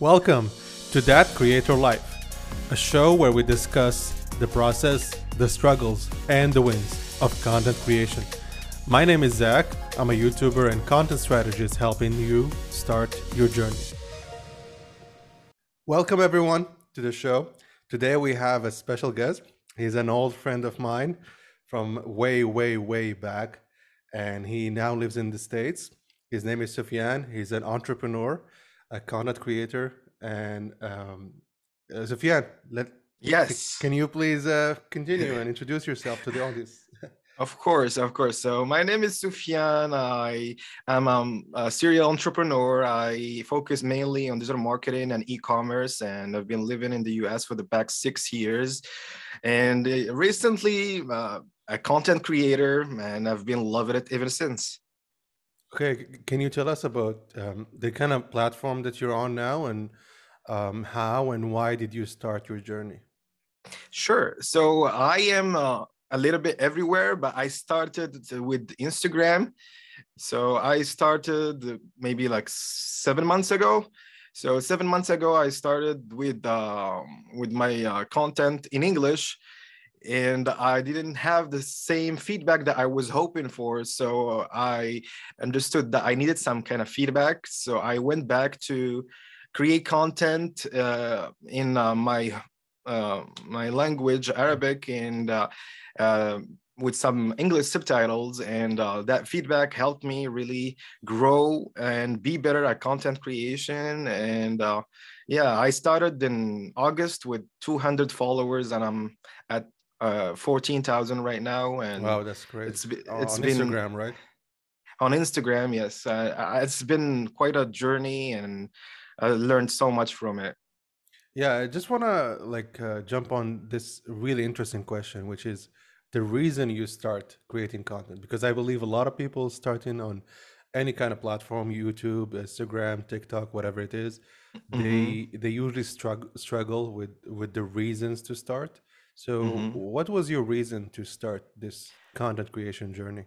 Welcome to That Creator Life, a show where we discuss the process, the struggles, and the wins of content creation. My name is Zach. I'm a YouTuber and content strategist helping you start your journey. Welcome, everyone, to the show. Today we have a special guest. He's an old friend of mine from way, way, way back, and he now lives in the States. His name is Soufiane. He's an entrepreneur, a content creator, and um, uh, Soufiane, let Yes, can you please uh, continue and introduce yourself to the audience? of course, of course. So my name is Soufiane. I am um, a serial entrepreneur. I focus mainly on digital marketing and e-commerce, and I've been living in the US for the past six years. And uh, recently, uh, a content creator, and I've been loving it ever since. Okay, can you tell us about um, the kind of platform that you're on now and um, how and why did you start your journey? Sure. So I am uh, a little bit everywhere, but I started with Instagram. So I started maybe like seven months ago. So seven months ago, I started with um, with my uh, content in English, and I didn't have the same feedback that I was hoping for. So I understood that I needed some kind of feedback. So I went back to create content uh, in uh, my uh, my language, Arabic, and uh, uh, with some English subtitles. And uh, that feedback helped me really grow and be better at content creation. And uh, yeah, I started in August with 200 followers, and I'm at uh, 14,000 right now. And Wow, that's great. it's be- O- it's On been Instagram, right? on Instagram. Yes, uh, it's been quite a journey, and I learned so much from it. Yeah, I just want to like uh, jump on this really interesting question, which is the reason you start creating content. Because I believe a lot of people starting on any kind of platform, YouTube, Instagram, TikTok, whatever it is, hmm they they usually struggle struggle with with the reasons to start. So, hmm what was your reason to start this content creation journey?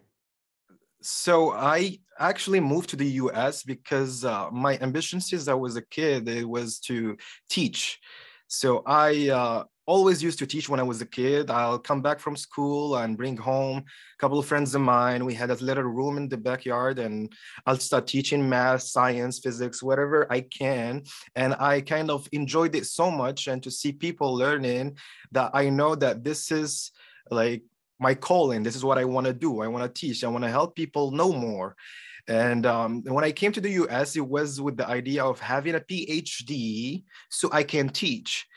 So I actually moved to the US because uh, my ambition since I was a kid it was to teach. So I uh, always used to teach when I was a kid. I'll come back from school and bring home a couple of friends of mine. We had a little room in the backyard, and I'll start teaching math, science, physics, whatever I can. And I kind of enjoyed it so much, and to see people learning that I know that this is like my calling. This is what I want to do. I want to teach. I want to help people know more. And um, when I came to the US, it was with the idea of having a PhD so I can teach.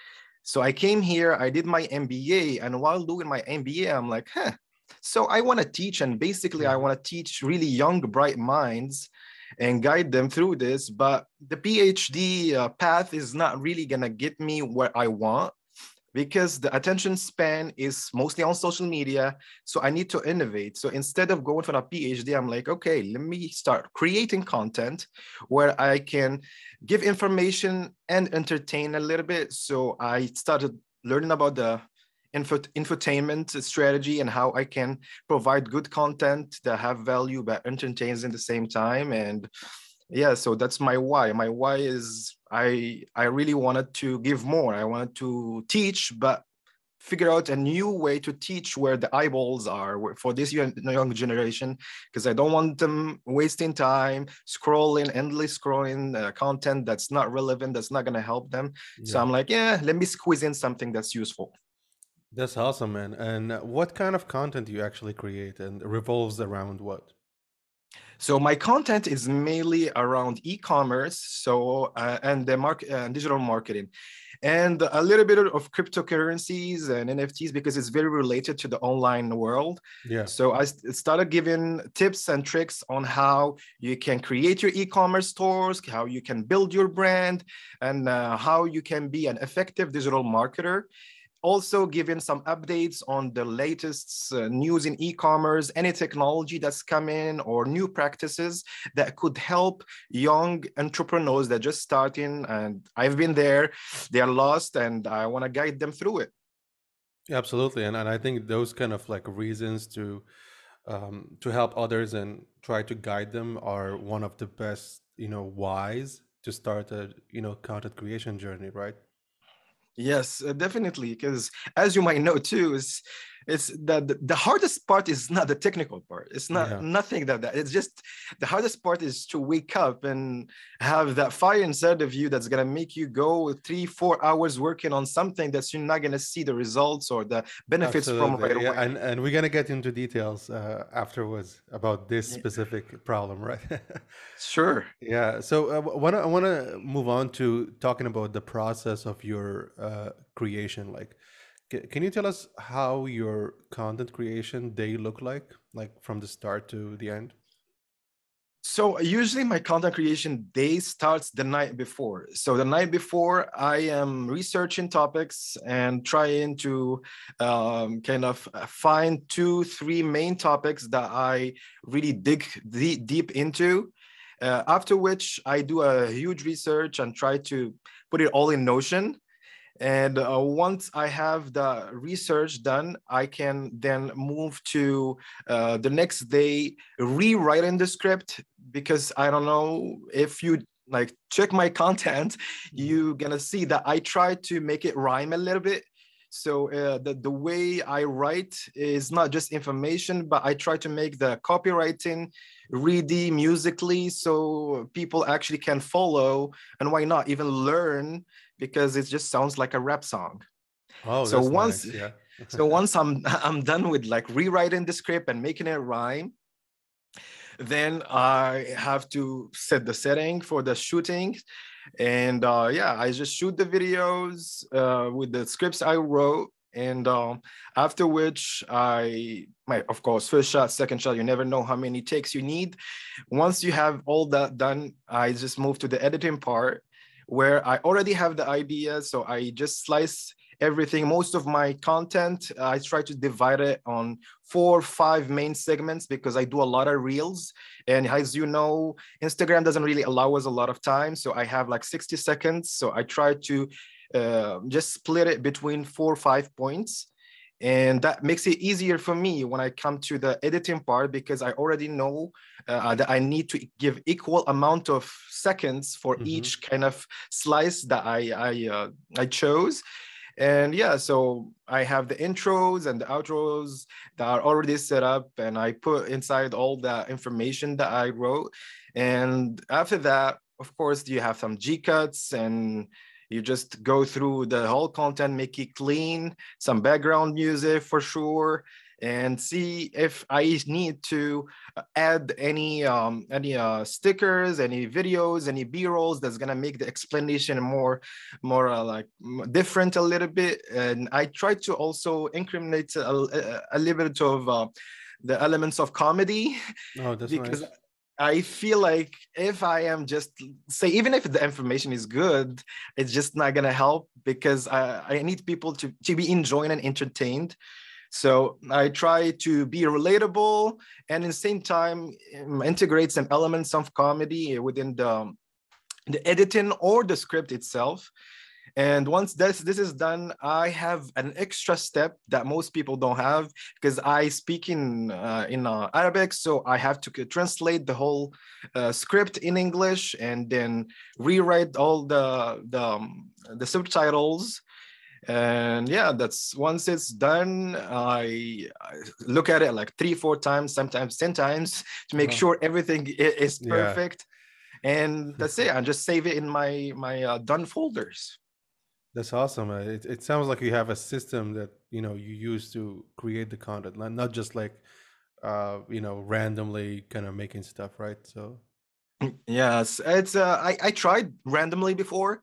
So I came here, I did my MBA, and while doing my MBA, I'm like, huh. So I want to teach, and basically, I Mhm. want to teach really young, bright minds and guide them through this. But the PhD uh, path is not really going to get me where I want because the attention span is mostly on social media. So I need to innovate. So instead of going for a PhD, I'm like, okay, let me start creating content where I can give information and entertain a little bit. So I started learning about the info, infotainment strategy and how I can provide good content that have value but entertains in the same time. And yeah so that's my why my why is i i really wanted to give more i wanted to teach but figure out a new way to teach where the eyeballs are for this young, young generation because i don't want them wasting time scrolling endlessly scrolling uh, content that's not relevant that's not going to help them so i'm like yeah let me squeeze in something that's useful that's awesome, man. And what kind of content do you actually create and revolves around what? So my content is mainly around e-commerce, so uh, and the market uh, digital marketing, and a little bit of cryptocurrencies and NFTs because it's very related to the online world. Yeah. So I st- started giving tips and tricks on how you can create your e-commerce stores, how you can build your brand, and uh, how you can be an effective digital marketer also giving some updates on the latest uh, news in e-commerce, any technology that's coming or new practices that could help young entrepreneurs that just starting. And I've been there, they are lost and I want to guide them through it. Absolutely, and and I think those kind of like reasons to um, to help others and try to guide them are one of the best, you know, whys to start a you know content creation journey, right? Yes, uh, definitely. Because as you might know too, is it's the, the, the hardest part is not the technical part. It's not Yeah. nothing that that. It's just the hardest part is to wake up and have that fire inside of you that's gonna make you go three, four hours working on something that you're not gonna see the results or the benefits from right Absolutely, away. yeah, and and we're gonna get into details uh, afterwards about this Yeah. specific problem, right? Sure. Yeah, so uh, wanna I want to move on to talking about the process of your uh, creation. Like, can you tell us how your content creation day look like, like from the start to the end? So usually my content creation day starts the night before. So the night before, I am researching topics and trying to um, kind of uh, find two, three main topics that I really dig de- deep into. Uh, after which I do a huge research and try to put it all in Notion. And uh, once I have the research done, I can then move to uh, the next day rewriting the script because I don't know if you like check my content, you're gonna see that I try to make it rhyme a little bit. So uh, the, the way I write is not just information, but I try to make the copywriting ready musically so people actually can follow and why not even learn because it just sounds like a rap song. Oh, So once- nice. Yeah. So once I'm I'm done with like rewriting the script and making it rhyme, then I have to set the setting for the shooting. And uh, yeah, I just shoot the videos uh, with the scripts I wrote. And um, after which I, my of course, first shot, second shot, you never know how many takes you need. Once you have all that done, I just move to the editing part where I already have the idea. So I just slice everything most of my content i try to divide it on four or five main segments because i do a lot of reels and as you know instagram doesn't really allow us a lot of time so i have like 60 seconds so i try to uh, just split it between four or five points and that makes it easier for me when i come to the editing part because i already know uh, that i need to give equal amount of seconds for Mhm. each kind of slice that i i uh, i chose and yeah so i have the intros and the outros that are already set up and i put inside all the information that i wrote and after that of course you have some g cuts and you just go through the whole content make it clean some background music for sure and see if i need to uh, add any um any uh stickers any videos any b-rolls that's gonna make the explanation more more uh, like different a little bit and i try to also incriminate a, a, a little bit of uh, the elements of comedy Oh, that's because nice. I feel like if I am just say even if the information is good, it's just not gonna help because I, I need people to, to be enjoying and entertained. So I try to be relatable and at the same time um, integrate some elements of comedy within the the editing or the script itself. And once this this is done, I have an extra step that most people don't have because I speak in uh, in uh, Arabic, so I have to translate the whole uh, script in English and then rewrite all the the, um, the subtitles. And yeah, that's once it's done, I, I look at it like three, four times, sometimes ten times to make Wow. sure everything is Yeah. perfect. And that's it. I just save it in my my uh, done folders. That's awesome. It, it sounds like you have a system that you know you use to create the content, not not just like uh, you know randomly kind of making stuff, right? So Yes, it's uh, I I tried randomly before.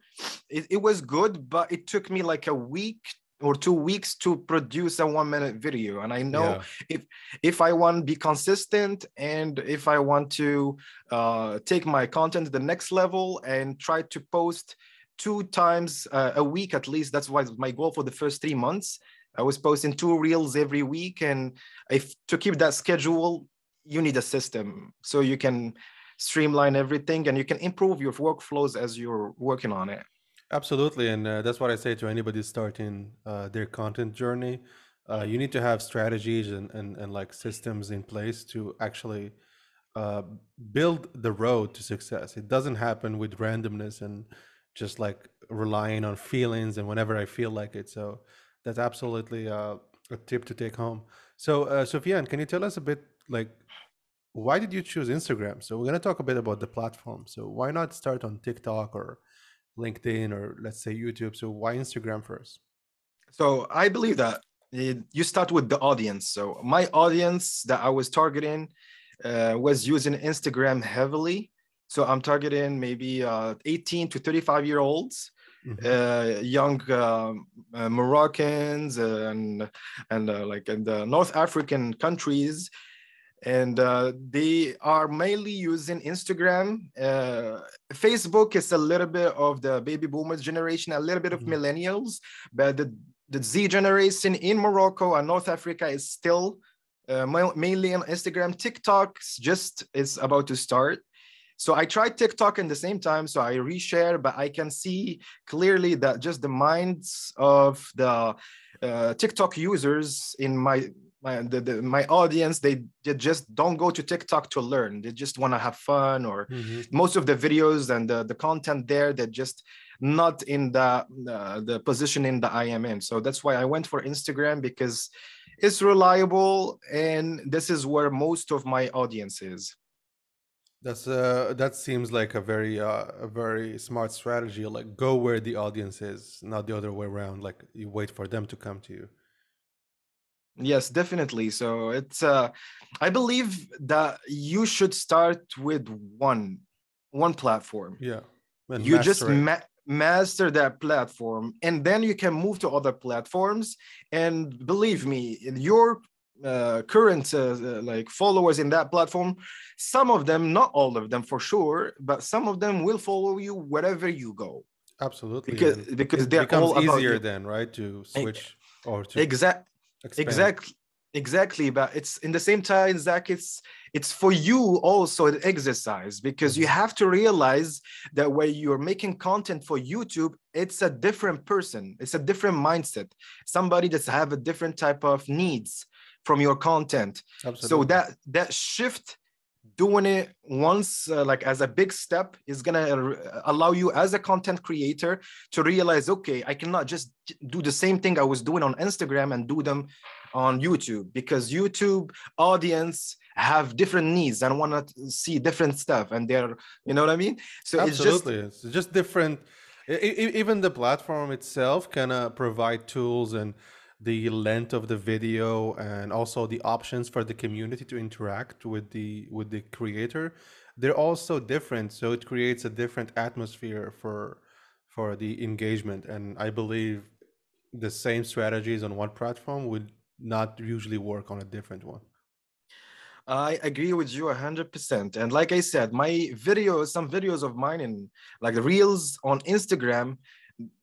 It, it was good, but it took me like a week or two weeks to produce a one minute video. And I know yeah, if if I want to be consistent and if I want to uh, take my content to the next level and try to post two times uh, a week at least, that's why my goal for the first three months. I was posting two reels every week, and if to keep that schedule, you need a system so you can streamline everything and you can improve your workflows as you're working on it. absolutely, and uh, that's what I say to anybody starting uh, their content journey. Uh, you need to have strategies and, and and like systems in place to actually uh, build the road to success. It doesn't happen with randomness and just like relying on feelings and whenever I feel like it. So that's absolutely uh, a tip to take home. So, uh, Soufiane, can you tell us a bit like why did you choose Instagram? So we're going to talk a bit about the platform. So why not start on TikTok or LinkedIn or let's say YouTube? So why Instagram first? So I believe that you start with the audience. So my audience that I was targeting uh, was using Instagram heavily. So I'm targeting maybe uh, 18 to 35 year olds. Mm-hmm. Uh, young um, uh, Moroccans and and uh, like in the North African countries and uh, they are mainly using Instagram. Uh, Facebook is a little bit of the baby boomers generation, a little bit of mm-hmm. millennials, but the, the Z generation in Morocco and North Africa is still uh, mainly on Instagram. TikTok just is about to start. So I tried TikTok in the same time, so I reshare, but I can see clearly that just the minds of the uh, TikTok users in my my the, the, my audience they, they just don't go to tiktok to learn. They just want to have fun or mm-hmm. most of the videos and the, the content there they're just not in the uh, the position in the i am in. So that's why i went for instagram because it's reliable and this is where most of my audience is that's uh that seems like a very uh a very smart strategy like go where the audience is not the other way around like you wait for them to come to you Yes, definitely. So it's uh I believe that you should start with one one platform. Yeah. And you just ma- master that platform and then you can move to other platforms and believe me your uh, current uh, uh, like followers in that platform some of them not all of them for sure but some of them will follow you wherever you go absolutely because because they're becomes all easier then right to switch or to exact Exactly. Exactly, but it's in the same time, Zach. It's it's for you also an exercise because you mm-hmm. have to realize that when you're making content for YouTube, it's a different person, it's a different mindset, somebody that's have a different type of needs from your content. Absolutely. So that that shift doing it once uh, like as a big step is going to allow you as a content creator to realize okay i cannot just do the same thing i was doing on instagram and do them on youtube because youtube audience have different needs and want to see different stuff and they're you know what i mean so Absolutely. it's just it's just different even the platform itself can uh, provide tools and the length of the video and also the options for the community to interact with the with the creator they're also different. So it creates a different atmosphere for for the engagement. And i believe the same strategies on one platform would not usually work on a different one. I agree with you 100%. And like I said, my videos, some videos of mine in like the reels on Instagram,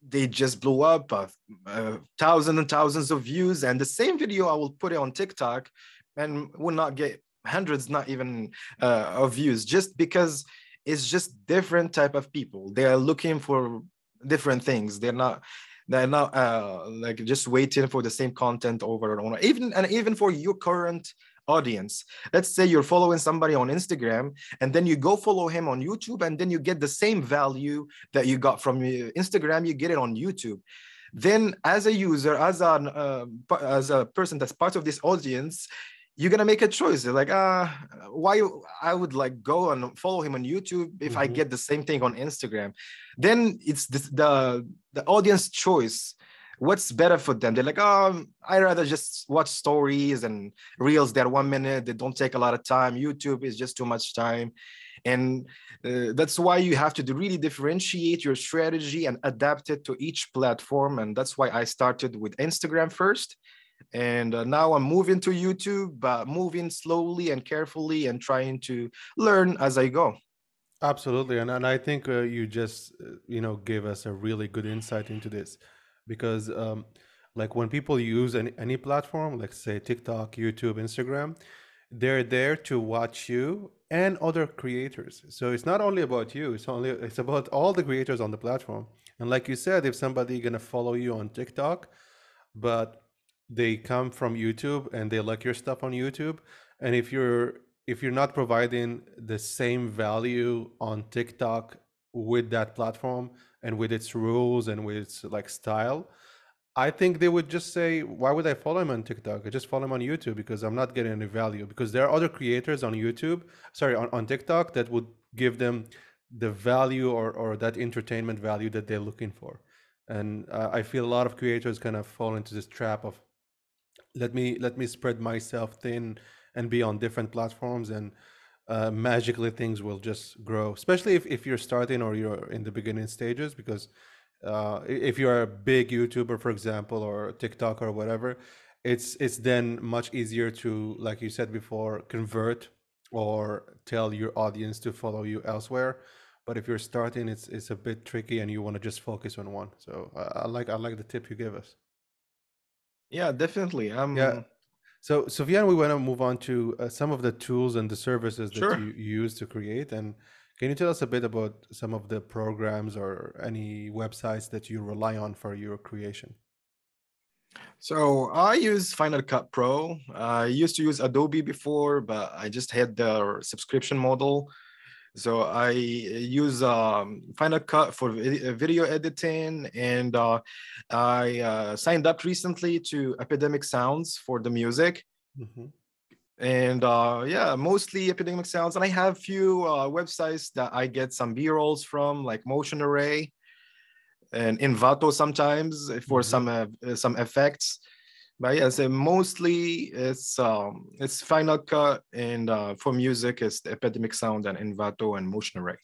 they just blew up uh, uh, thousands and thousands of views. And the same video i will put it on tiktok and will not get hundreds not even uh, of views just because it's just different type of people. They are looking for different things. They're not they're not uh, like just waiting for the same content over and over. Even and even for your current audience. Let's say you're following somebody on Instagram and then you go follow him on YouTube and then you get the same value that you got from Instagram, you get it on YouTube. Then as a user, as a, uh, as a person that's part of this audience, you're gonna make a choice. like, uh, why I would like go and follow him on YouTube if mm-hmm. I get the same thing on Instagram. Then it's the the, the audience choice what's better for them? They're like, oh, I rather just watch stories and reels that one minute. They don't take a lot of time. YouTube is just too much time. And uh, that's why you have to really differentiate your strategy and adapt it to each platform. And that's why I started with Instagram first. And uh, now I'm moving to YouTube, but moving slowly and carefully and trying to learn as I go. Absolutely. And, and I think uh, you just, uh, you know, gave us a really good insight into this because um, like when people use any, any platform like say tiktok youtube instagram they're there to watch you and other creators. So it's not only about you it's only it's about all the creators on the platform. And like you said if somebody gonna follow you on tiktok but they come from youtube and they like your stuff on youtube and if you're if you're not providing the same value on TikTok with that platform and with its rules and with its like style, I think they would just say, why would I follow him on TikTok? I just follow him on YouTube because I'm not getting any value. Because there are other creators on YouTube, sorry, on, on TikTok that would give them the value or, or that entertainment value that they're looking for. And uh, I feel a lot of creators kind of fall into this trap of let me let me spread myself thin and be on different platforms and uh, magically things will just grow especially if, if you're starting or you're in the beginning stages because uh, if you're a big YouTuber, for example, or TikTok or whatever, it's it's then much easier to, like you said before, convert or tell your audience to follow you elsewhere. But if you're starting, it's it's a bit tricky, and you want to just focus on one. So uh, I like I like the tip you give us. Yeah, definitely. Um, yeah. So Soufiane, we want to move on to uh, some of the tools and the services that sure. you use to create and can you tell us a bit about some of the programs or any websites that you rely on for your creation? So I use Final Cut Pro. I used to use Adobe before, but I just had the subscription model. So I use um, Final Cut for video editing, and uh, I uh, signed up recently to Epidemic Sounds for the music. Mm-hmm and uh, yeah, mostly epidemic sounds. And I have few uh, websites that I get some B-rolls from, like Motion Array and Envato sometimes for mm-hmm. some uh, some effects. But yeah, so mostly it's um, it's Final Cut, and uh, for music it's the Epidemic Sound and Envato and Motion Array.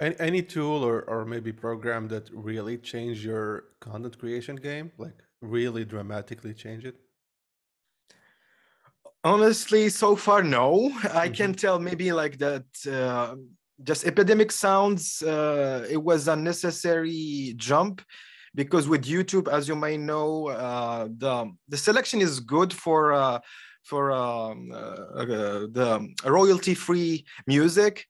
Any, any tool or, or maybe program that really changed your content creation game, like really dramatically change it? Honestly, so far, no. I mm-hmm. can tell maybe like that. Uh, just epidemic sounds. Uh, it was a necessary jump because with YouTube, as you may know, uh, the the selection is good for uh, for um, uh, uh, the royalty free music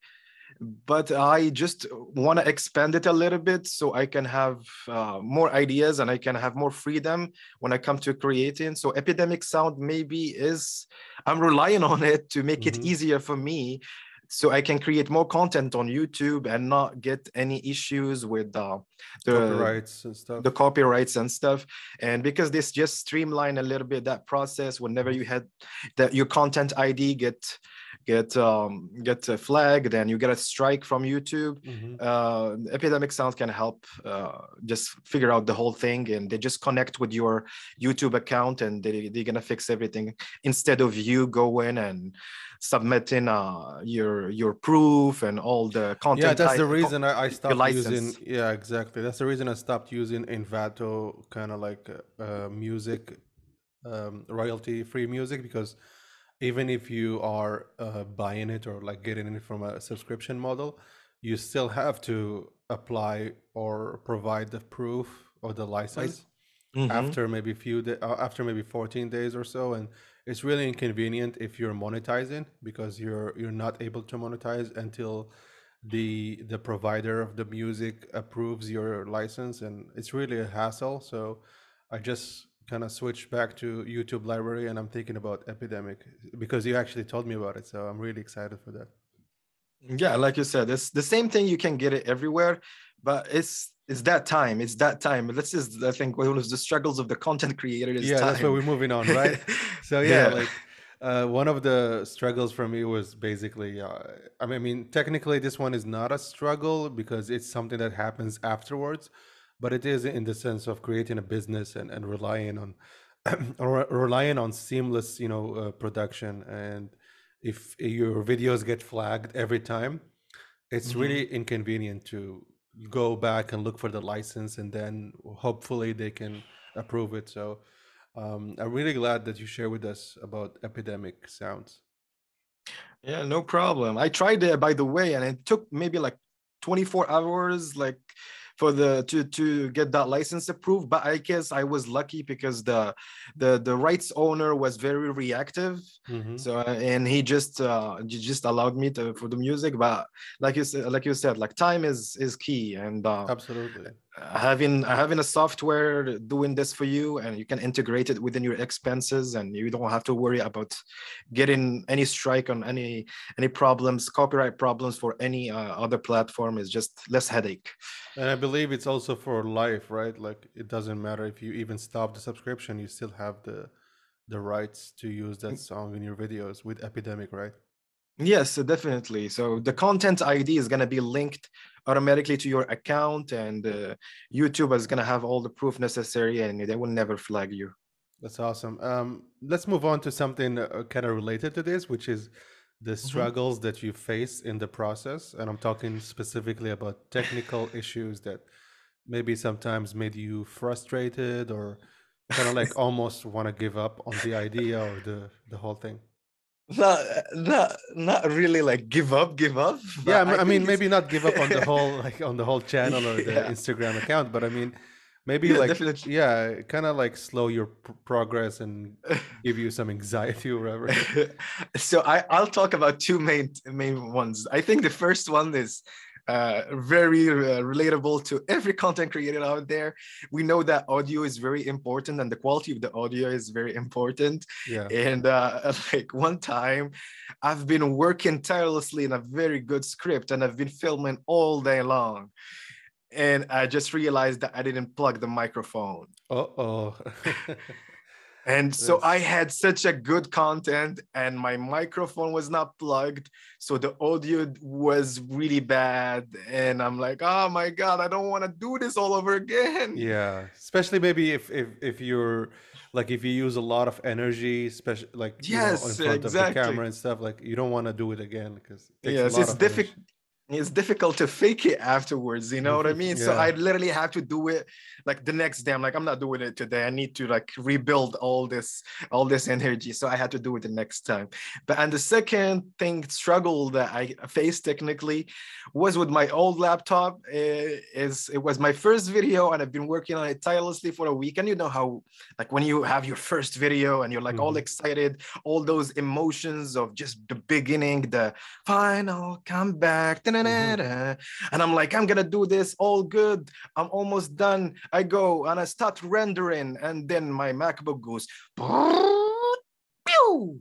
but I just want to expand it a little bit so I can have uh, more ideas and I can have more freedom when I come to creating. So Epidemic Sound maybe is, I'm relying on it to make mm-hmm. it easier for me so I can create more content on YouTube and not get any issues with uh, the copyrights and stuff. The copyrights and stuff, and because this just streamline a little bit that process. Whenever you had that your content ID get get um, get a flag, then you get a strike from YouTube. Mm-hmm. Uh, Epidemic Sound can help uh, just figure out the whole thing, and they just connect with your YouTube account, and they they're gonna fix everything instead of you going and submitting uh, your your proof and all the content. Yeah, that's the reason I, I stopped using. Yeah, exactly. That's the reason I stopped using Envato, kind of like uh, music, um, royalty-free music, because even if you are uh, buying it or like getting it from a subscription model, you still have to apply or provide the proof of the license mm-hmm. after maybe few de- uh, after maybe 14 days or so and it's really inconvenient if you're monetizing because you're you're not able to monetize until the the provider of the music approves your license and it's really a hassle so i just kind of switched back to youtube library and i'm thinking about epidemic because you actually told me about it so i'm really excited for that yeah like you said it's the same thing you can get it everywhere but it's it's that time it's that time this is i think one of the struggles of the content creator is yeah time. that's why we're moving on right so yeah, yeah. like uh, one of the struggles for me was basically uh, I mean technically this one is not a struggle because it's something that happens afterwards but it is in the sense of creating a business and, and relying on or relying on seamless you know uh, production. And if your videos get flagged every time it's mm-hmm. really inconvenient to go back and look for the license and then hopefully they can approve it. So um, i'm really glad that you share with us about epidemic sounds. Yeah no problem. I tried it by the way and it took maybe like 24 hours like for the to to get that license approved but i guess i was lucky because the the the rights owner was very reactive mm-hmm. so and he just uh just allowed me to for the music but like you said like you said like time is is key and uh, absolutely having having a software doing this for you and you can integrate it within your expenses and you don't have to worry about getting any strike on any any problems copyright problems for any uh, other platform is just less headache. And i believe it's also for life right? Like it doesn't matter if you even stop the subscription you still have the the rights to use that song in your videos with epidemic right? Yes, definitely. So the content ID is going to be linked automatically to your account, and uh, YouTube is going to have all the proof necessary, and they will never flag you. That's awesome. Um, let's move on to something uh, kind of related to this, which is the mm-hmm. struggles mm-hmm. that you face in the process. And I'm talking specifically about technical issues that maybe sometimes made you frustrated or kind of like almost want to give up on the idea or the, the whole thing not not not really like give up give up yeah i, I mean maybe not give up on the whole like on the whole channel or the yeah. instagram account but i mean maybe yeah, like definitely. yeah kind of like slow your progress and give you some anxiety or whatever so i i'll talk about two main main ones i think the first one is uh, very uh, relatable to every content creator out there. We know that audio is very important and the quality of the audio is very important. Yeah. And uh, like one time, I've been working tirelessly in a very good script and I've been filming all day long. And I just realized that I didn't plug the microphone. Uh oh. And so I had such a good content and my microphone was not plugged. So the audio was really bad. And I'm like, oh my God, I don't want to do this all over again. Yeah. Especially maybe if if if you're like if you use a lot of energy, especially like yes, know, in front exactly. of the camera and stuff, like you don't want to do it again because it yes, it's difficult it's difficult to fake it afterwards you know what i mean? Yeah. so i literally have to do it like the next day i'm like i'm not doing it today. I need to like rebuild all this all this energy. So i had to do it the next time. But and the second thing struggle that i faced technically was with my old laptop. It, is it was my first video and i've been working on it tirelessly for a week. And you know how like when you have your first video and you're like mm-hmm. all excited all those emotions of just the beginning the final comeback mm-hmm. and I'm like, I'm gonna do this all good. I'm almost done. I go and I start rendering, and then my MacBook goes, pew,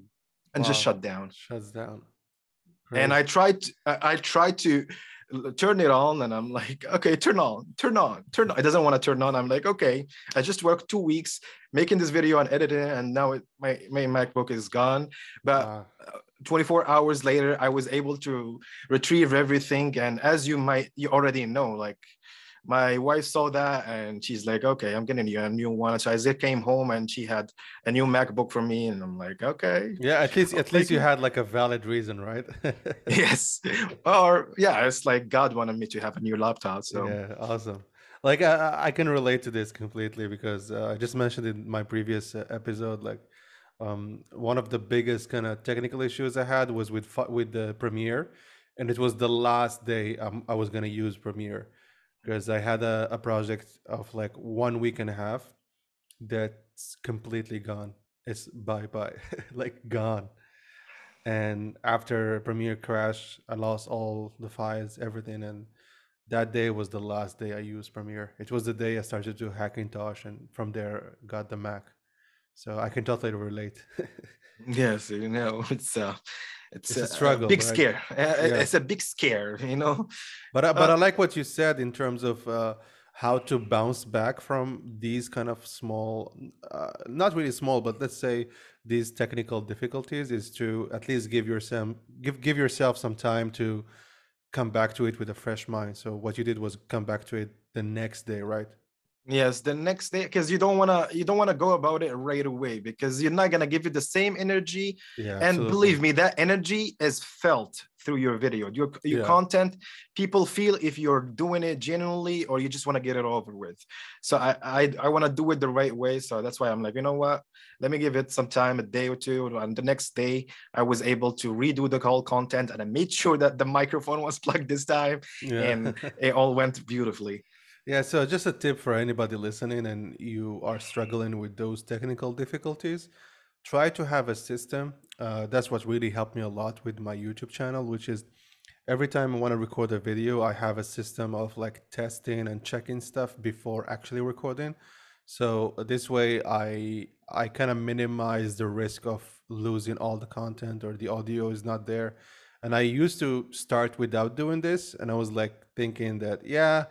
and wow. just shut down. Shuts down. Great. And I tried, to, I, tried to turn it on and i'm like okay turn on turn on turn on it doesn't want to turn on i'm like okay i just worked two weeks making this video and editing and now it, my, my macbook is gone but uh, 24 hours later i was able to retrieve everything. And as you might you already know like my wife saw that and she's like okay i'm getting you a new one. So i came home and she had a new macbook for me and i'm like okay. Yeah at least at least you had like a valid reason right? Yes. Or yeah it's like god wanted me to have a new laptop so. Yeah awesome. Like i, I can relate to this completely because uh, i just mentioned in my previous uh, episode like um, one of the biggest kind of technical issues I had was with with the Premiere, and it was the last day um, I was gonna use Premiere because I had a, a project of like one week and a half that's completely gone. It's bye bye, like gone. And after Premiere crash, I lost all the files, everything, and that day was the last day I used Premiere. It was the day I started to Hackintosh, and from there got the Mac. So I can totally relate. yes, you know, it's uh it's, it's a, a, struggle, a big right? scare. Yeah. It's a big scare, you know. But uh, but I uh, like what you said in terms of uh, how to bounce back from these kind of small, uh, not really small, but let's say these technical difficulties is to at least give yourself give give yourself some time to come back to it with a fresh mind. So what you did was come back to it the next day, right? Yes, the next day because you don't wanna you don't wanna go about it right away because you're not gonna give you the same energy. Yeah, and absolutely. believe me, that energy is felt through your video, your your yeah. content. People feel if you're doing it genuinely or you just want to get it over with. So I I, I want to do it the right way. So that's why I'm like, you know what? Let me give it some time, a day or two. And the next day, I was able to redo the whole content and I made sure that the microphone was plugged this time, yeah. and it all went beautifully. Yeah, so just a tip for anybody listening and you are struggling with those technical difficulties, try to have a system. Uh, that's what really helped me a lot with my YouTube channel, which is every time I want to record a video, I have a system of like testing and checking stuff before actually recording. So this way I I kind of minimize the risk of losing all the content or the audio is not there. And I used to start without doing this and I was like thinking that yeah,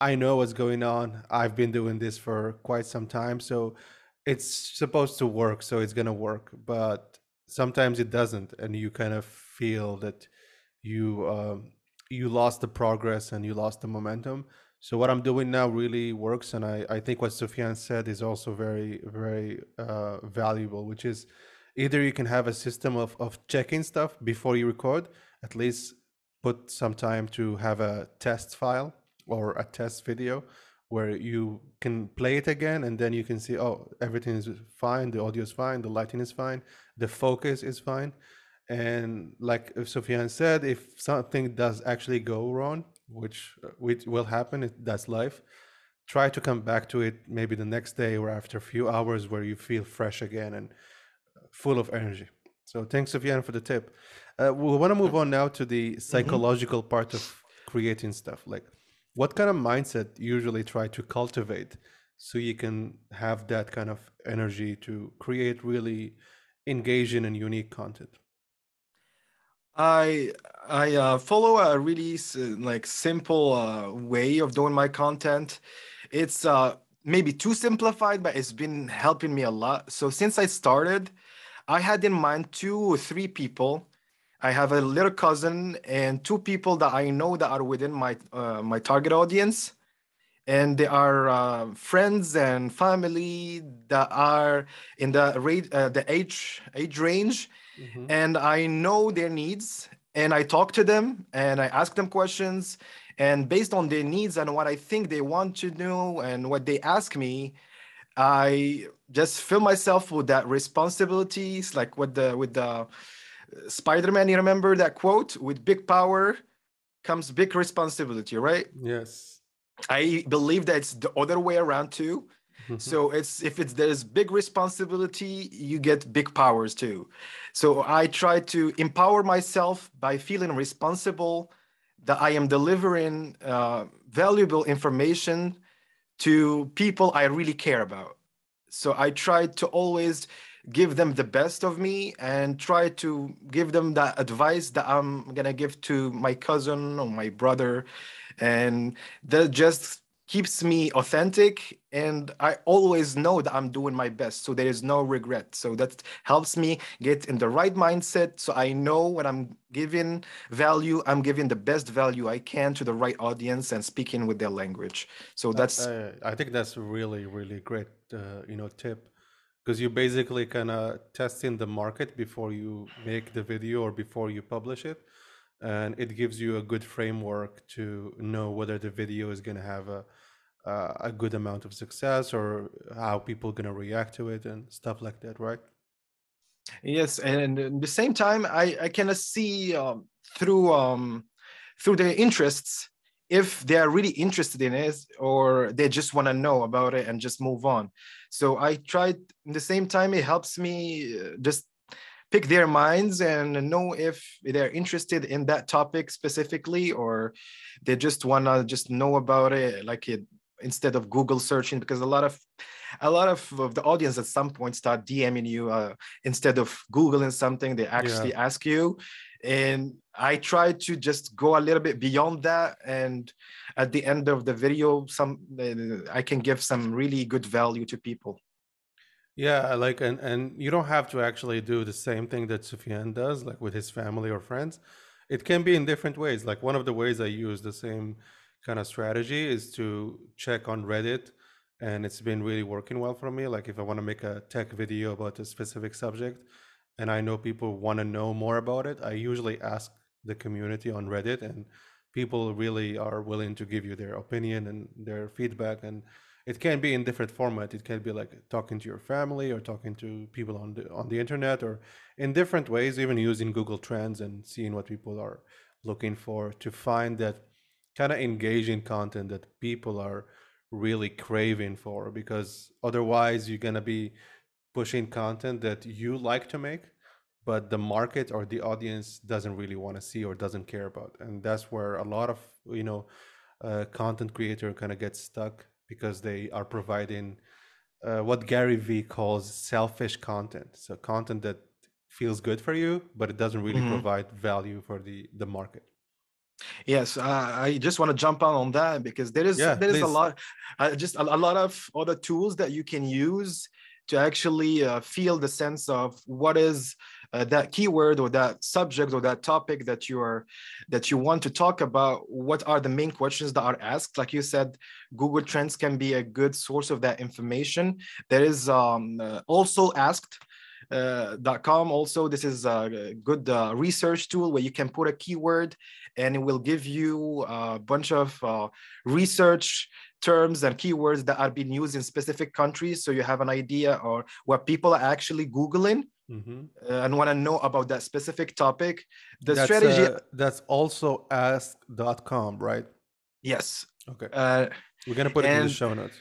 I know what's going on. I've been doing this for quite some time, so it's supposed to work, so it's going to work. But sometimes it doesn't and you kind of feel that you um, you lost the progress and you lost the momentum. So what I'm doing now really works, and I, I think what Soufiane said is also very very uh, valuable, which is either you can have a system of of checking stuff before you record, at least put some time to have a test file or a test video where you can play it again and then you can see oh everything is fine the audio is fine the lighting is fine the focus is fine and like Soufiane said, if something does actually go wrong, which which will happen, that's life. Try to come back to it maybe the next day or after a few hours where you feel fresh again and full of energy. So thanks, Soufiane, for the tip. Uh, we want to move on now to the mm-hmm. psychological mm-hmm. part of creating stuff. Like, what kind of mindset usually try to cultivate so you can have that kind of energy to create really engaging and unique content? I I uh, follow a really like simple uh, way of doing my content. It's uh, maybe too simplified, but it's been helping me a lot. So since I started, I had in mind two or three people. I have a little cousin and two people that I know that are within my uh, my target audience, and they are uh, friends and family that are in the rate uh, the age age range. Mm-hmm. and I know their needs. And I talk to them and I ask them questions. And based on their needs and what I think they want to know and what they ask me, I just fill myself with that responsibilities, like with the with the Spider-Man. You remember that quote? With big power comes big responsibility, right? Yes. I believe that it's the other way around too. Mm-hmm. So it's if it's there's big responsibility, you get big powers too. So I try to empower myself by feeling responsible that I am delivering uh, valuable information to people I really care about. So I try to always give them the best of me and try to give them the advice that I'm gonna give to my cousin or my brother, and that just keeps me authentic and i always know that i'm doing my best. So there is no regret. So that helps me get in the right mindset. So i know when i'm giving value. I'm giving the best value i can to the right audience and speaking with their language. So that's uh, i think that's really really great uh, you know tip because you basically kind of testing the market before you make the video or before you publish it and it gives you a good framework to know whether the video is going to have a uh, a good amount of success or how people are going to react to it and stuff like that right? Yes and at the same time i i kind of see um, through um through their interests if they are really interested in it or they just want to know about it and just move on so i tried in the same time it helps me uh, just pick their minds and know if they're interested in that topic specifically or they just want to just know about it like it instead of google searching because a lot of a lot of, of the audience at some point start dming you uh, instead of googling something they actually yeah. ask you and i try to just go a little bit beyond that and at the end of the video some uh, i can give some really good value to people yeah, like and and you don't have to actually do the same thing that Soufiane does, like with his family or friends. It can be in different ways. Like one of the ways I use the same kind of strategy is to check on Reddit, and it's been really working well for me. Like if I want to make a tech video about a specific subject, and I know people want to know more about it, I usually ask the community on Reddit, and people really are willing to give you their opinion and their feedback and it can be in different format. It can be like talking to your family or talking to people on the on the internet or in different ways even using google trends and seeing what people are looking for to find that kind of engaging content that people are really craving for because otherwise you're going to be pushing content that you like to make but the market or the audience doesn't really want to see or doesn't care about. And that's where a lot of you know uh, content creator kind of gets stuck because they are providing uh, what gary vee calls selfish content. So content that feels good for you but it doesn't really Mhm. provide value for the the market. Yes, uh, I just want to jump on on that because there is Yeah, there is a lot, uh, just a, a lot of other tools that you can use to actually uh, feel the sense of what is uh, that keyword or that subject or that topic that you are that you want to talk about. What are the main questions that are asked? Like you said, Google Trends can be a good source of that information. There is um, uh, AlsoAsked uh, .com also this is a good uh, research tool where you can put a keyword and it will give you a bunch of uh, research terms and keywords that are being used in specific countries so you have an idea or what people are actually googling hmm uh, and want to know about that specific topic. The that's, strategy uh, that's also ask.com right? Yes. Okay. Uh, we're gonna put it in the show notes.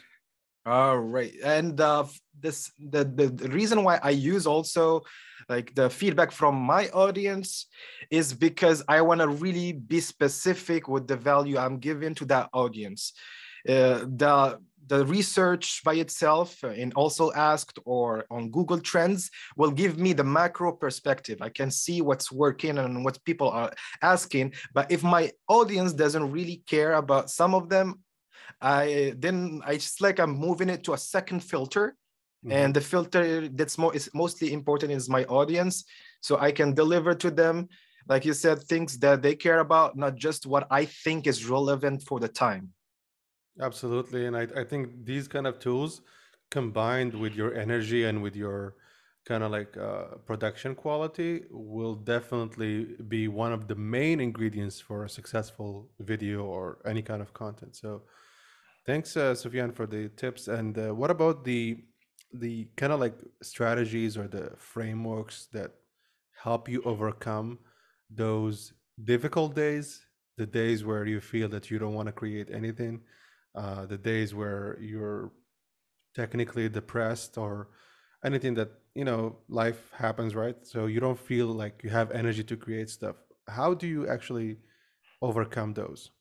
All right, and uh, this the, the the reason why I use also like the feedback from my audience is because I want to really be specific with the value I'm giving to that audience. Uh, the the research by itself uh, and AlsoAsked or on Google Trends will give me the macro perspective. I can see what's working and what people are asking. But if my audience doesn't really care about some of them, I then I just like I'm moving it to a second filter, Mhm. and the filter that's more is mostly important is my audience, so I can deliver to them, like you said, things that they care about, not just what I think is relevant for the time. Absolutely. And I, I think these kind of tools combined with your energy and with your kind of like uh, production quality will definitely be one of the main ingredients for a successful video or any kind of content. So thanks, uh, Soufiane, for the tips. And uh, what about the the kind of like strategies or the frameworks that help you overcome those difficult days, the days where you feel that you don't want to create anything, uh, the days where you're technically depressed or anything that you know life happens right so you don't feel like you have energy to create stuff how do you actually overcome those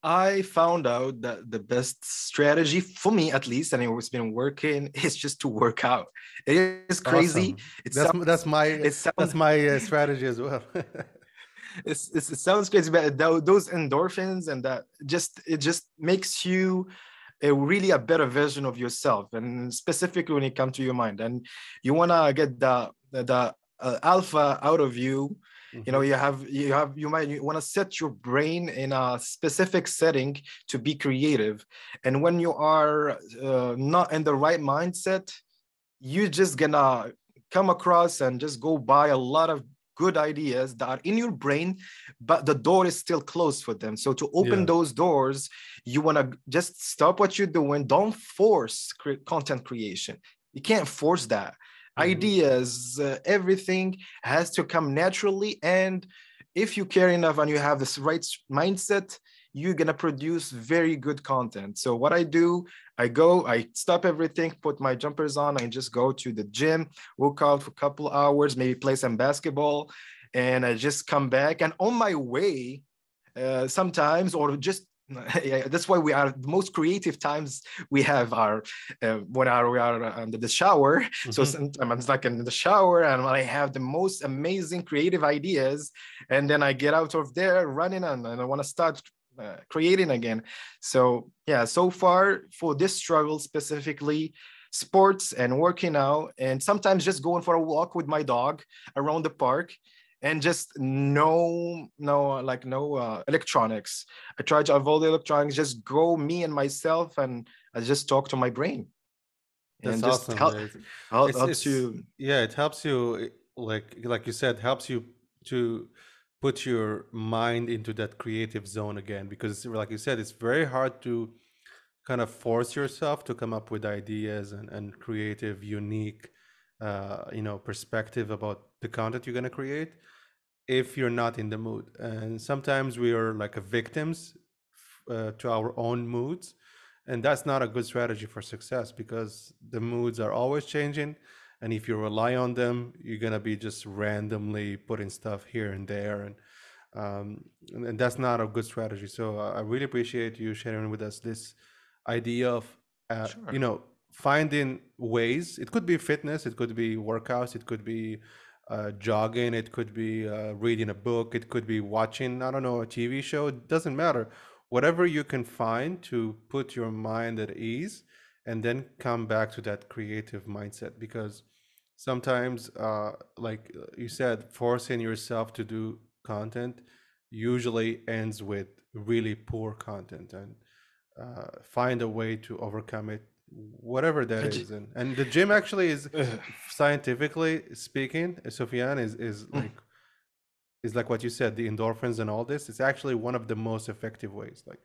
I found out that the best strategy for me, at least, and it's been working, is just to work out. It is crazy. Awesome. That's sounds, that's my sounds that's my uh, strategy as well it's, it's, it sounds crazy, but tho- those endorphins and that just it just makes you a really a better version of yourself, and specifically when it comes to your mind, and you wanna get the the, uh, alpha out of you. You know, Mhm. you have you have you might you want to set your brain in a specific setting to be creative, and when you are uh, not in the right mindset, you're just gonna come across and just go by a lot of good ideas that are in your brain, but the door is still closed for them. So to open Yeah. those doors, you want to just stop what you're doing. Don't force cre- content creation. You can't force that. Mhm. Ideas, uh, everything has to come naturally. And if you care enough and you have this right mindset, you're gonna produce very good content. So what I do, I go, I stop everything, put my jumpers on, I just go to the gym, work out for a couple hours, maybe play some basketball, and I just come back. And on my way, uh, sometimes, or just yeah, that's why we are the most creative times we have are uh, when are we are under the shower. So Mhm. sometimes I'm stuck in the shower and I have the most amazing creative ideas, and then I get out of there running and, and I want to start uh, creating again. So yeah, so far for this struggle specifically, sports and working out, and sometimes just going for a walk with my dog around the park, and just no no like no uh, electronics. I try to avoid the electronics. Just go me and myself, and I just talk to my brain. that's and just awesome help, yeah. Help, it's- helps it's- you yeah it helps you like like you said helps you to put your mind into that creative zone again because like you said it's very hard to kind of force yourself to come up with ideas and, and creative unique uh, you know perspective about the content you're going to create if you're not in the mood. And sometimes we are like victims uh, to our own moods and that's not a good strategy for success because the moods are always changing and if you rely on them you're going to be just randomly putting stuff here and there. And um, and, and that's not a good strategy. So i really appreciate you sharing with us this idea of uh, Sure. you know finding ways. It could be fitness it could be workouts it could be uh, jogging it could be uh, reading a book it could be watching i don't know a tv show. It doesn't matter. Whatever you can find to put your mind at ease and then come back to that creative mindset because sometimes uh, like uh, you said forcing yourself to do content usually ends with really poor content and uh, find a way to overcome it whatever that is and, and the gym actually is scientifically speaking Soufiane is is Mm. like is like what you said the endorphins and all this it's actually one of the most effective ways like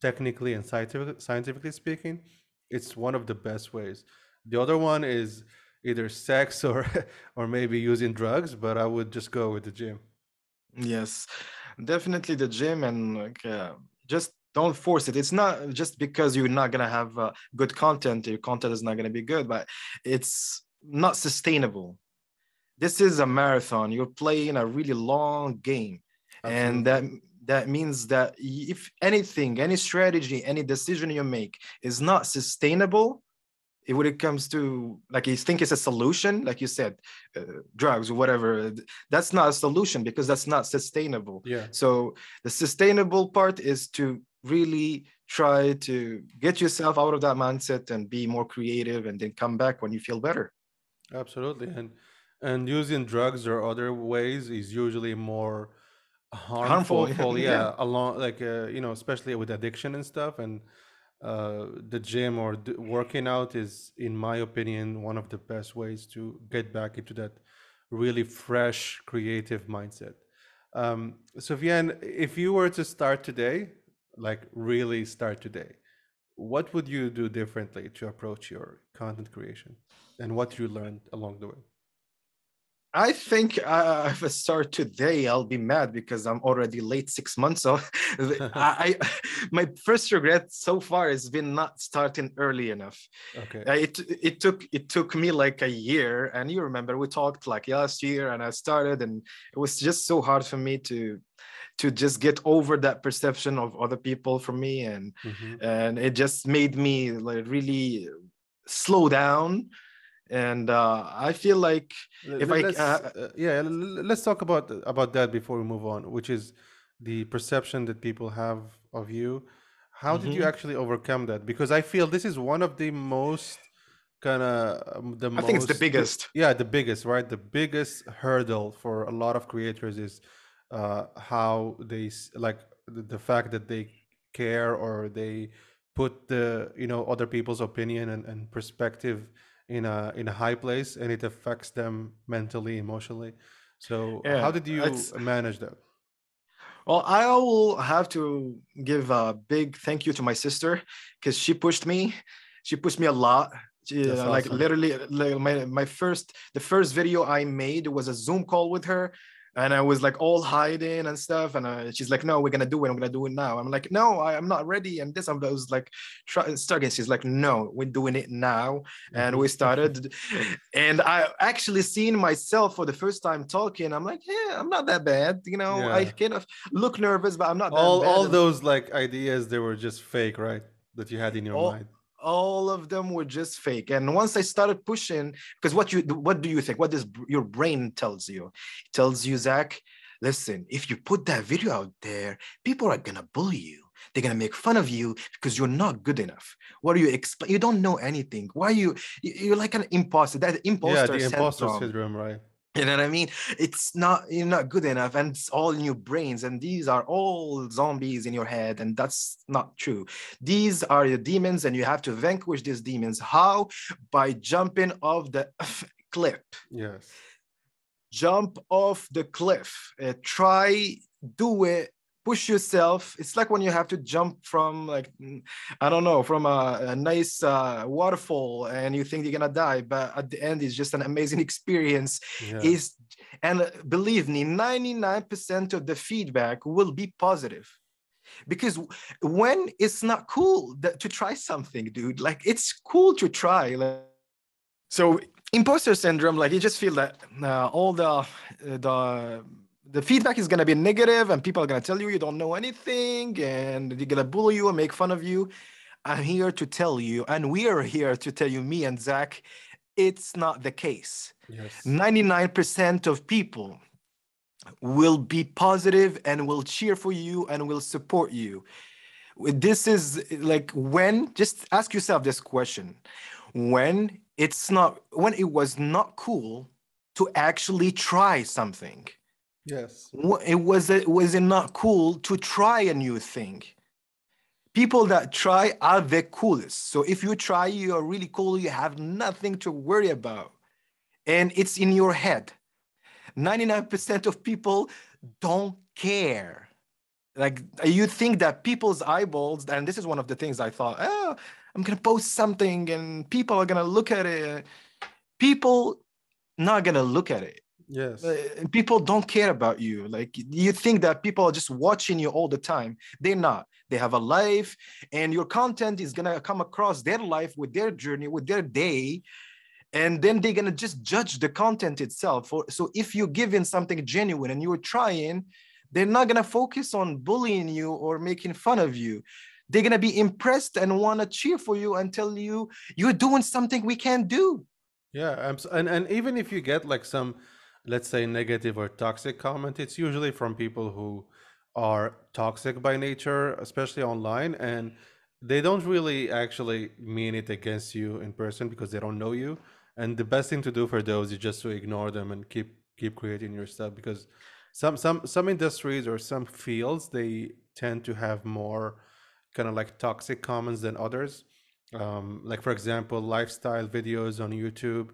technically and scientific, scientifically speaking it's one of the best ways the other one is either sex or or maybe using drugs but i would just go with the gym Yes, definitely the gym and like uh, just don't force it. It's not just because you're not gonna have uh, good content, your content is not gonna be good, but it's not sustainable. This is a marathon. You're playing a really long game, and that that means that if anything, any strategy, any decision you make is not sustainable, it, when it comes to like you think it's a solution, like you said, uh, drugs or whatever, that's not a solution because that's not sustainable. yeah So the sustainable part is to really try to get yourself out of that mindset and be more creative and then come back when you feel better. absolutely and and using drugs or other ways is usually more harmful, Harmful, yeah, yeah. along like uh, you know especially with addiction and stuff and uh, the gym or d- working out is in my opinion one of the best ways to get back into that really fresh creative mindset. Um, Soufiane, if you were to start today like really start today what would you do differently to approach your content creation and what you learned along the way I think uh, if I start today, I'll be mad because I'm already late six months. So I, I, my first regret so far has been not starting early enough. okay Uh, it it took it took me like a year, and you remember we talked like last year, and I started, and it was just so hard for me to to just get over that perception of other people from me, and Mhm. and it just made me like really slow down, and uh, I feel like if l- I let's, uh, uh, yeah let's talk about about that before we move on which is the perception that people have of you how did you Mhm. actually overcome that because i feel this is one of the most kind of um, the I think it's the biggest. yeah the biggest right the biggest hurdle for a lot of creators is uh how they like the, the fact that they care or they put the you know other people's opinion and, and perspective in a in a high place and it affects them mentally emotionally so Yeah, how did you manage that Well, I will have to give a big thank you to my sister because she pushed me. She pushed me a lot. She, uh, like awesome. literally, like my my first the first video I made was a Zoom call with her, and I was like all hiding and stuff. And uh, she's like, "No, we're gonna do it. I'm gonna do it now." I'm like, "No, I, I'm not ready." And this, I was like, try, stuck. And she's like, "No, we're doing it now." and we started and i actually seen myself for the first time talking i'm like yeah i'm not that bad you know i kind of look nervous but i'm not that all bad. all those like ideas they were just fake right that you had in your All- mind all of them were just fake. And once i started pushing because what you what do you think? What does your brain tells you? It tells you zach listen if you put that video out there people are gonna bully you. They're gonna make fun of you because you're not good enough. What do you expect you don't know anything. Why you you- you're like an imposter. That yeah imposter the imposter syndrome. syndrome right You know what I mean? It's not you're not good enough, and it's all in your brains, and these are all zombies in your head, and that's not true. These are your demons, and you have to vanquish these demons. How? By jumping off the cliff. yes Jump off the cliff. Uh, try, do it. Push yourself. It's like when you have to jump from like I don't know from a, a nice uh, waterfall and you think you're gonna die, but at the end it's just an amazing experience. Yeah. Is and uh, believe me 99% of the feedback will be positive. Because when it's not cool that, to try something dude like it's cool to try like, so imposter syndrome like you just feel that uh, all the the the feedback is going to be negative and people are going to tell you you don't know anything and they're going to bully you and make fun of you. I'm here to tell you and we are here to tell you me and zach it's not the case. Yes. 99% of people will be positive and will cheer for you and will support you. This is like when just ask yourself this question. When it's not when it was not cool to actually try something Yes. It was it was it not cool to try a new thing. People that try are the coolest. So if you try you are really cool you have nothing to worry about. And it's in your head. 99% of people don't care. Like you think that people's eyeballs and this is one of the things i thought oh i'm gonna post something and people are gonna look at it. People not gonna look at it Yes. uh, people don't care about you. Like you think that people are just watching you all the time. They're not. They have a life and your content is going to come across their life with their journey with their day and then they're going to just judge the content itself. So if you're giving something genuine and you're trying they're not going to focus on bullying you or making fun of you. They're going to be impressed and want to cheer for you and tell you you're doing something we can't do. Yeah, and and even if you get like some, let's say, negative or toxic comment, it's usually from people who are toxic by nature, especially online, and they don't really actually mean it against you in person because they don't know you. And the best thing to do for those is just to ignore them and keep keep creating your stuff because some some some industries or some fields they tend to have more kind of like toxic comments than others um, like for example lifestyle videos on youtube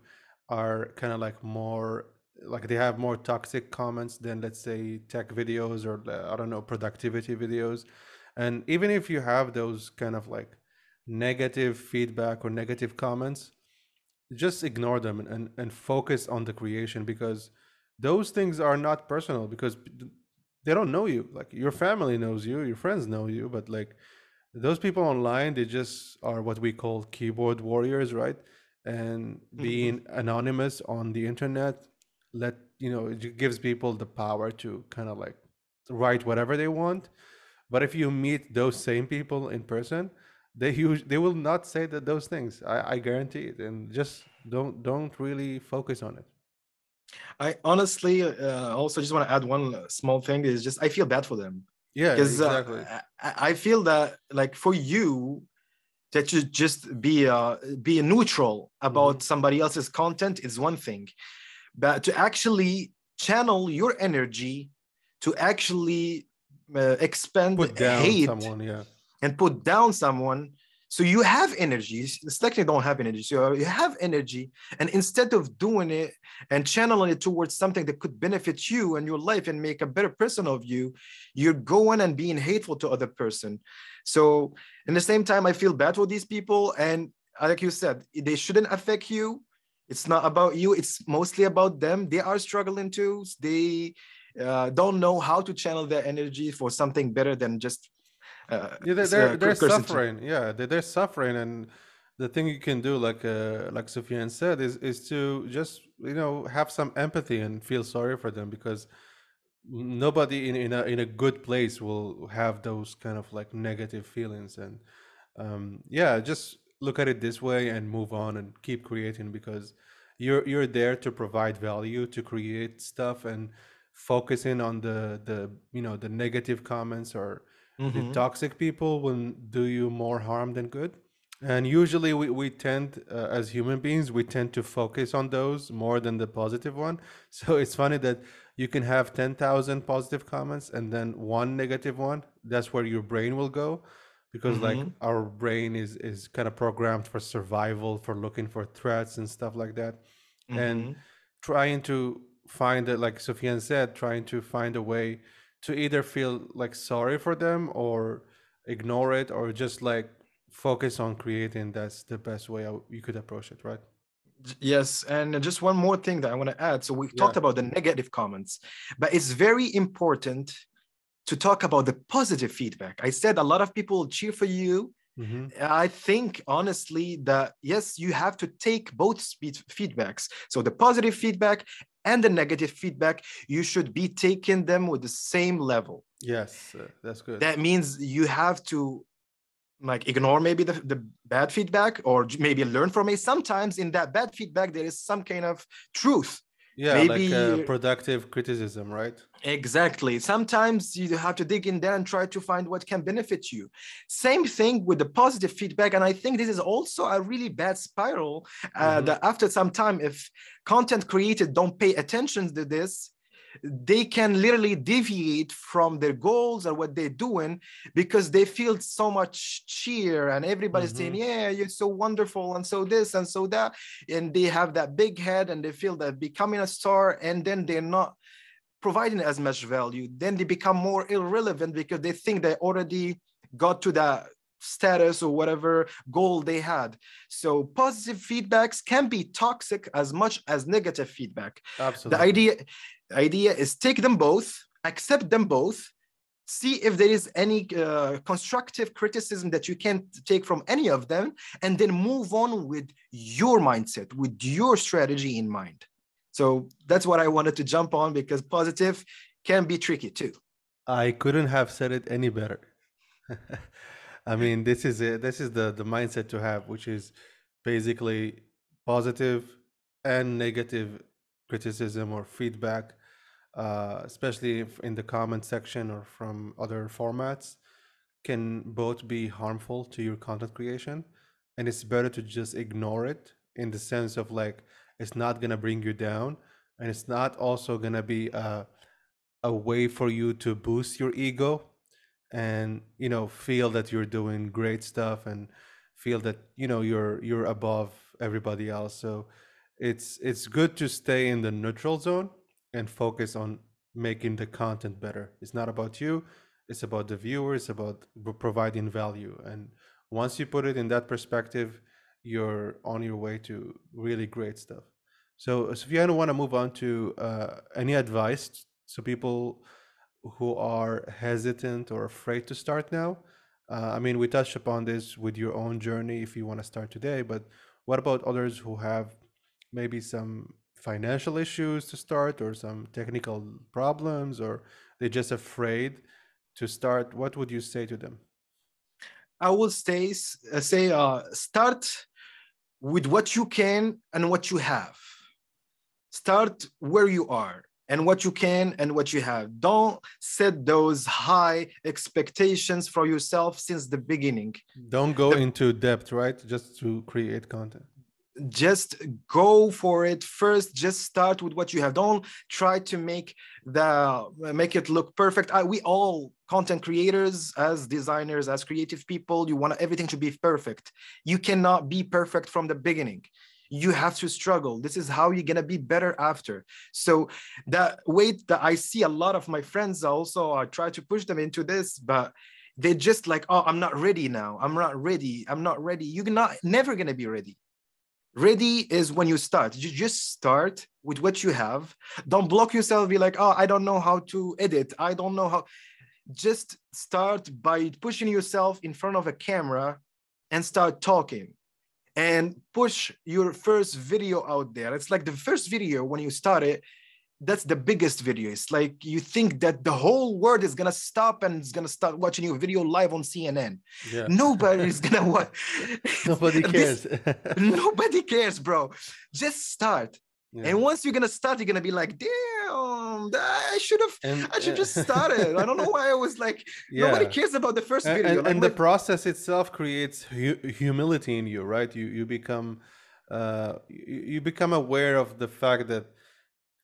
are kind of like more like they have more toxic comments than let's say tech videos or uh, i don't know productivity videos. And even if you have those kind of like negative feedback or negative comments just ignore them and, and, and focus on the creation because those things are not personal because they don't know you. Like your family knows you your friends know you but like those people online they just are what we call keyboard warriors right? And being anonymous on the internet let you know it gives people the power to kind of like write whatever they want. But if you meet those same people in person they use they will not say that those things. I, I guarantee it. And just don't don't really focus on it. I honestly uh, also just want to add one small thing is just I feel bad for them. Yeah because exactly. Uh, I, I feel that like for you that you just be uh, be neutral about somebody else's content is one thing, but to actually channel your energy to actually uh, expend put down hate someone yeah. and put down someone so you have energy. It's like they don't have energy so you have energy and instead of doing it and channeling it towards something that could benefit you and your life and make a better person of you you're going and being hateful to other person. So in the same time i feel bad for these people and like you said they shouldn't affect you it's not about you it's mostly about them. They are struggling too. They uh, don't know how to channel their energy for something better than just uh, yeah they're they're, they're suffering. Yeah they're, they're suffering. And the thing you can do like uh like Soufiane said is is to just you know have some empathy and feel sorry for them because nobody in, in a in a good place will have those kind of like negative feelings. And um yeah just look at it this way and move on and keep creating because you're you're there to provide value to create stuff and focusing on the the you know the negative comments or the Mhm. toxic people will do you more harm than good. And usually we, we tend uh, as human beings we tend to focus on those more than the positive one. So it's funny that you can have 10,000 positive comments and then one negative one. That's where your brain will go because like Mhm. our brain is is kind of programmed for survival for looking for threats and stuff like that and Mhm. trying to find it like Soufiane said trying to find a way to either feel like sorry for them or ignore it or just like focus on creating that's the best way you could approach it right Yes, and just one more thing that I want to add. So we talked about the negative comments, but it's very important to talk about the positive feedback. I said a lot of people cheer for you hmm I think honestly that yes, you have to take both speed feedbacks. So the positive feedback and the negative feedback, you should be taking them with the same level. Yes, that's good. That means you have to like ignore maybe the, the bad feedback or maybe learn from it. Sometimes in that bad feedback, there is some kind of truth. Yeah, like uh, productive criticism, right? Exactly. Sometimes you have to dig in there and try to find what can benefit you. Same thing with the positive feedback. And I think this is also a really bad spiral uh, Mhm. that after some time, if content created don't pay attention to this, they can literally deviate from their goals or what they're doing because they feel so much cheer and everybody's saying, mm-hmm. Yeah, you're so wonderful, and so this and so that. And they have that big head and they feel that becoming a star, and then they're not providing as much value, then they become more irrelevant because they think they already got to that status or whatever goal they had. So positive feedbacks can be toxic as much as negative feedback. Absolutely. The idea, idea is take them both, accept them both, see if there is any uh, constructive criticism that you can take from any of them, and then move on with your mindset, with your strategy in mind. So that's what I wanted to jump on because positive can be tricky too. I couldn't have said it any better. I mean, this is it. This is the the mindset to have, which is basically positive and negative criticism or feedback, uh, especially if in the comment section or from other formats, can both be harmful to your content creation, and it's better to just ignore it in the sense of like it's not gonna bring you down, and it's not also gonna be a a way for you to boost your ego and you know feel that you're doing great stuff and feel that you know you're you're above everybody else. So it's it's good to stay in the neutral zone and focus on making the content better. It's not about you it's about the viewer it's about providing value. And once you put it in that perspective you're on your way to really great stuff. So Soufiane, want to move on to uh, any advice to people who are hesitant or afraid to start now? Uh, I mean, we touched upon this with your own journey if you want to start today, but what about others who have maybe some financial issues to start or some technical problems or they're just afraid to start? What would you say to them? I will stay, uh, say, uh, start with what you can and what you have. Start where you are and what you can and what you have. Don't set those high expectations for yourself since the beginning. Don't go The- into depth, right? Just to create content. Just go for it first. Just start with what you have. Don't try to make the make it look perfect. I, we all content creators, as designers, as creative people, you want everything to be perfect. You cannot be perfect from the beginning. You have to struggle. This is how you're gonna be better after. So the wait that I see a lot of my friends also. I try to push them into this, but they're just like, oh, I'm not ready now. I'm not ready. I'm not ready. You're not never gonna be ready. Ready is when you start. You just start with what you have. Don't block yourself. Be like, oh, I don't know how to edit. I don't know how. Just start by pushing yourself in front of a camera and start talking and push your first video out there. It's like the first video when you start it, that's the biggest video. It's like you think that the whole world is gonna stop and is gonna start watching your video live on CNN. Yeah. Nobody is gonna watch. Nobody This- cares. Nobody cares, bro. Just start. Yeah. And once you're gonna start, you're gonna be like, damn, I should have I should just started. I don't know why I was like, nobody cares about the first video. and, Like, and the process itself creates hu- humility in you right you you become uh you, you become aware of the fact that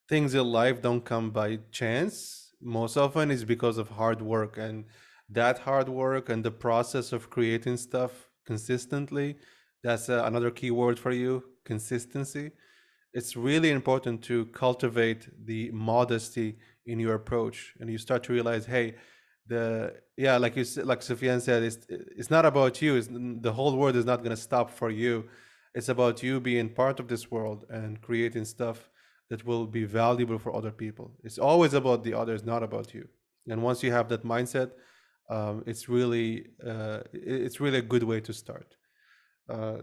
things in life don't come by chance. Most often it's because of hard work and that hard work and the process of creating stuff consistently that's uh, another key word for you consistency. It's really important to cultivate the modesty in your approach and you start to realize hey the yeah like you said like Soufiane said it's it's not about you it's, the whole world is not going to stop for you. It's about you being part of this world and creating stuff that will be valuable for other people it's always about the others not about you and once you have that mindset um, it's really uh, it's really a good way to start. Uh,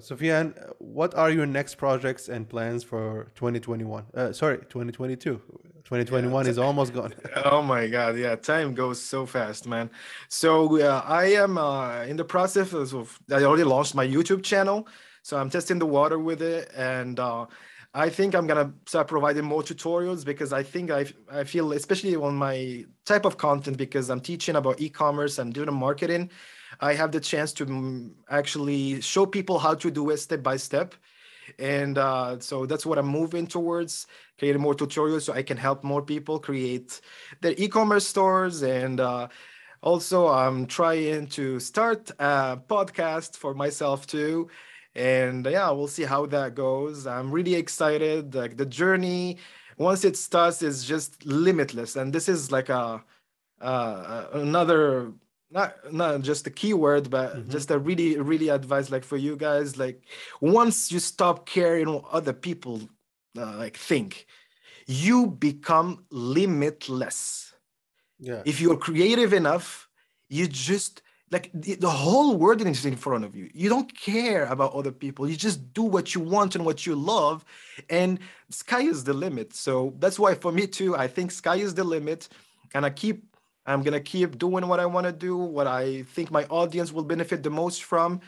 what are your next projects and plans for 2021? Uh, sorry, 2022. 2021 yeah, is almost gone. oh my God. Yeah. Time goes so fast, man. So uh, I am uh, in the process of, I already launched my YouTube channel. So I'm testing the water with it. And uh, I think I'm gonna start providing more tutorials because I think I, I feel, especially on my type of content, because I'm teaching about e-commerce, I'm doing marketing. I have the chance to mm, actually show people how to do it step by step. And uh, so that's what I'm moving towards, creating more tutorials so I can help more people create their e-commerce stores. And uh, also I'm trying to start a podcast for myself too. And yeah, we'll see how that goes. I'm really excited. Like the journey, once it starts, is just limitless. And this is like a uh, another not not just a keyword but mm-hmm. just a really really advice like for you guys like once you stop caring what other people uh, like think you become limitless yeah if you're creative enough you just like the, the whole world is in front of you you don't care about other people you just do what you want and what you love and sky is the limit so that's why for me too i think sky is the limit and i keep I'm gonna keep doing what I want to do, what I think my audience will benefit the most from.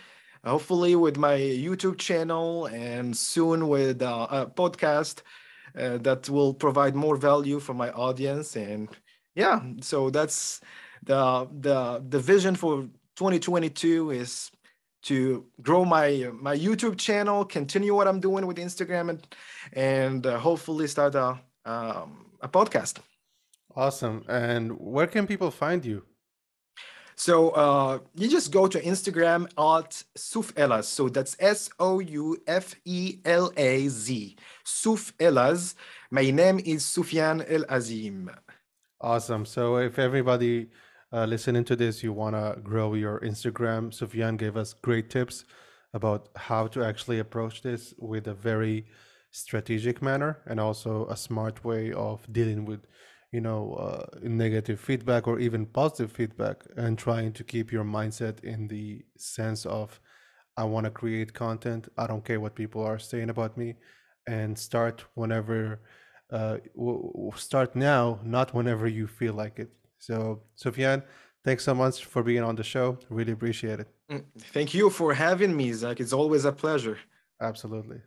Hopefully, with my YouTube channel and soon with uh, a podcast uh, that will provide more value for my audience. And yeah, so that's the the the vision for 2022 is to grow my my YouTube channel, continue what I'm doing with Instagram, and and uh, hopefully start a um, a podcast. Awesome. And where can people find you? So uh, you just go to Instagram at Souf Elaz. So that's S O U F E L A Z. Souf Elaz. My name is Soufiane Elazim. Awesome. So if everybody uh, listening to this, you want to grow your Instagram, Soufiane gave us great tips about how to actually approach this with a very strategic manner and also a smart way of dealing with you know uh, negative feedback or even positive feedback and trying to keep your mindset in the sense of i want to create content. I don't care what people are saying about me. And start whenever uh, start now not whenever you feel like it so Soufiane thanks so much for being on the show. Really appreciate it. Mm, thank you for having me zach. It's always a pleasure. Absolutely